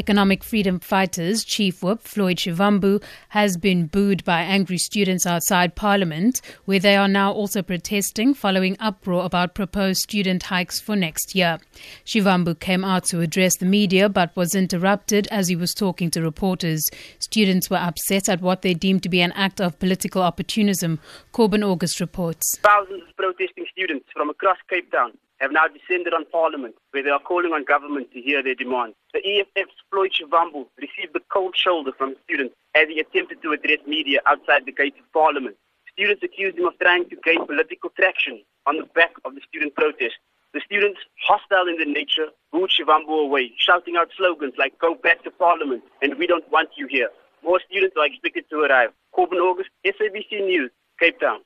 Economic freedom fighters Chief Whip Floyd Shivambu has been booed by angry students outside Parliament, where they are now also protesting following uproar about proposed student hikes for next year. Shivambu came out to address the media but was interrupted as he was talking to reporters. Students were upset at what they deemed to be an act of political opportunism. Corbin August reports. Thousands of protesting students from across Cape Town have now descended on Parliament, where they are calling on government to hear their demands. The EFF's Floyd Shivambu received the cold shoulder from students as he attempted to address media outside the gates of Parliament. Students accused him of trying to gain political traction on the back of the student protest. The students, hostile in their nature, booed Shivambu away, shouting out slogans like Go back to Parliament and We don't want you here. More students are expected to arrive. Corbin August, SABC News, Cape Town.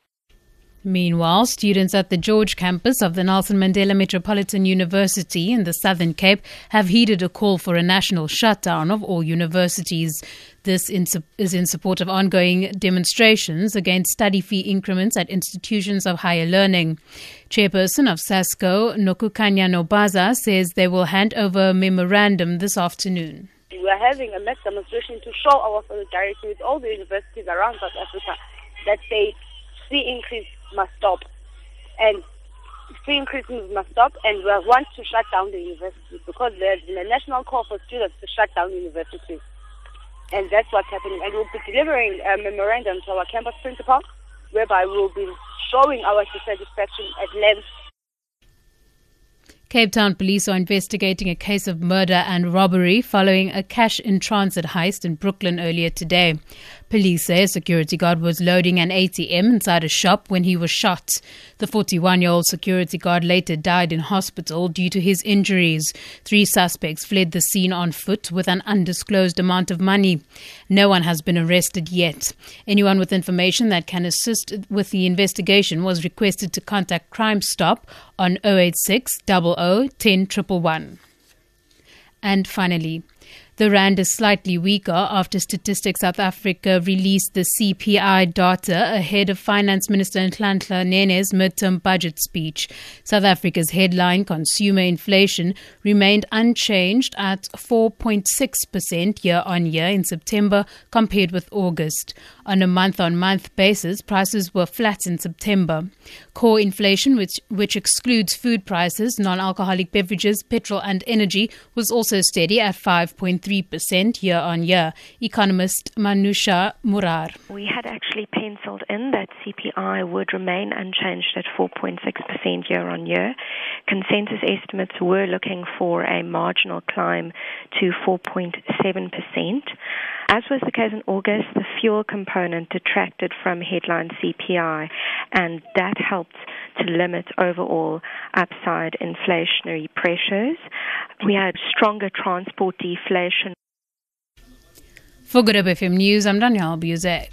Meanwhile, students at the George campus of the Nelson Mandela Metropolitan University in the Southern Cape have heeded a call for a national shutdown of all universities. This in su- is in support of ongoing demonstrations against study fee increments at institutions of higher learning. Chairperson of SASCO, Nokukanya Nobaza, says they will hand over a memorandum this afternoon. We are having a mass demonstration to show our solidarity with all the universities around South Africa that they see increase must stop. And free increases must stop, and we want to shut down the universities because there's a national call for students to shut down universities. And that's what's happening. And we'll be delivering a memorandum to our campus principal, whereby we'll be showing our dissatisfaction at length Cape Town police are investigating a case of murder and robbery following a cash in transit heist in Brooklyn earlier today. Police say a security guard was loading an ATM inside a shop when he was shot. The 41 year old security guard later died in hospital due to his injuries. Three suspects fled the scene on foot with an undisclosed amount of money. No one has been arrested yet. Anyone with information that can assist with the investigation was requested to contact Crime Stop on 086 00 10 And finally, the rand is slightly weaker after Statistics South Africa released the CPI data ahead of Finance Minister Nhlanhla Nene's midterm budget speech. South Africa's headline consumer inflation remained unchanged at 4.6% year on year in September compared with August. On a month-on-month basis, prices were flat in September. Core inflation, which which excludes food prices, non-alcoholic beverages, petrol and energy, was also steady at 5.3 3% year on year. Economist Manusha Murar. We had actually penciled in that CPI would remain unchanged at 4.6% year on year. Consensus estimates were looking for a marginal climb to 4.7%. As was the case in August, the fuel component detracted from headline CPI, and that helped to limit overall upside inflationary pressures. We had stronger transport deflation. For Good FM News, I'm Danielle Buzet.